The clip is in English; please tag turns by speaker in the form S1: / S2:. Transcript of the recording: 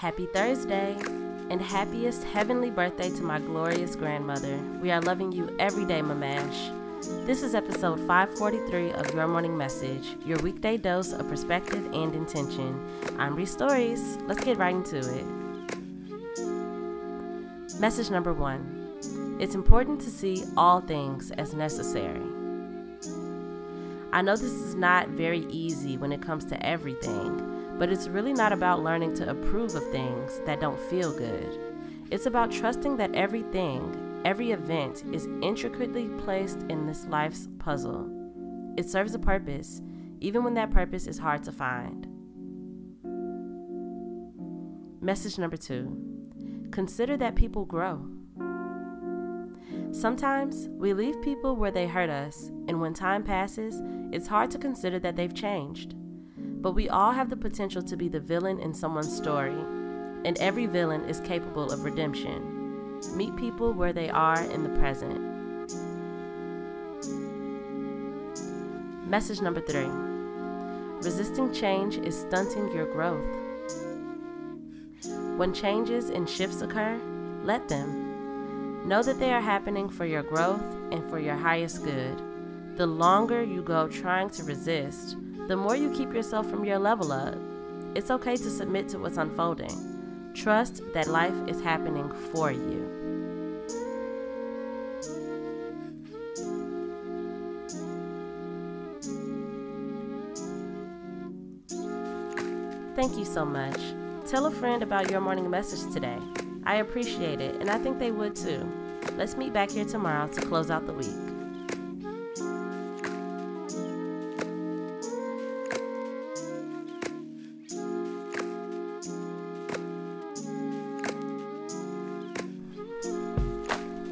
S1: Happy Thursday and happiest heavenly birthday to my glorious grandmother. We are loving you every day, Mamash. This is episode 543 of Your Morning Message, your weekday dose of perspective and intention. I'm Bree Stories. Let's get right into it. Message number one It's important to see all things as necessary. I know this is not very easy when it comes to everything, but it's really not about learning to approve of things that don't feel good. It's about trusting that everything, every event is intricately placed in this life's puzzle. It serves a purpose, even when that purpose is hard to find. Message number two consider that people grow. Sometimes we leave people where they hurt us, and when time passes, it's hard to consider that they've changed. But we all have the potential to be the villain in someone's story, and every villain is capable of redemption. Meet people where they are in the present. Message number three Resisting change is stunting your growth. When changes and shifts occur, let them. Know that they are happening for your growth and for your highest good. The longer you go trying to resist, the more you keep yourself from your level up. It's okay to submit to what's unfolding. Trust that life is happening for you. Thank you so much. Tell a friend about your morning message today. I appreciate it, and I think they would too. Let's meet back here tomorrow to close out the week.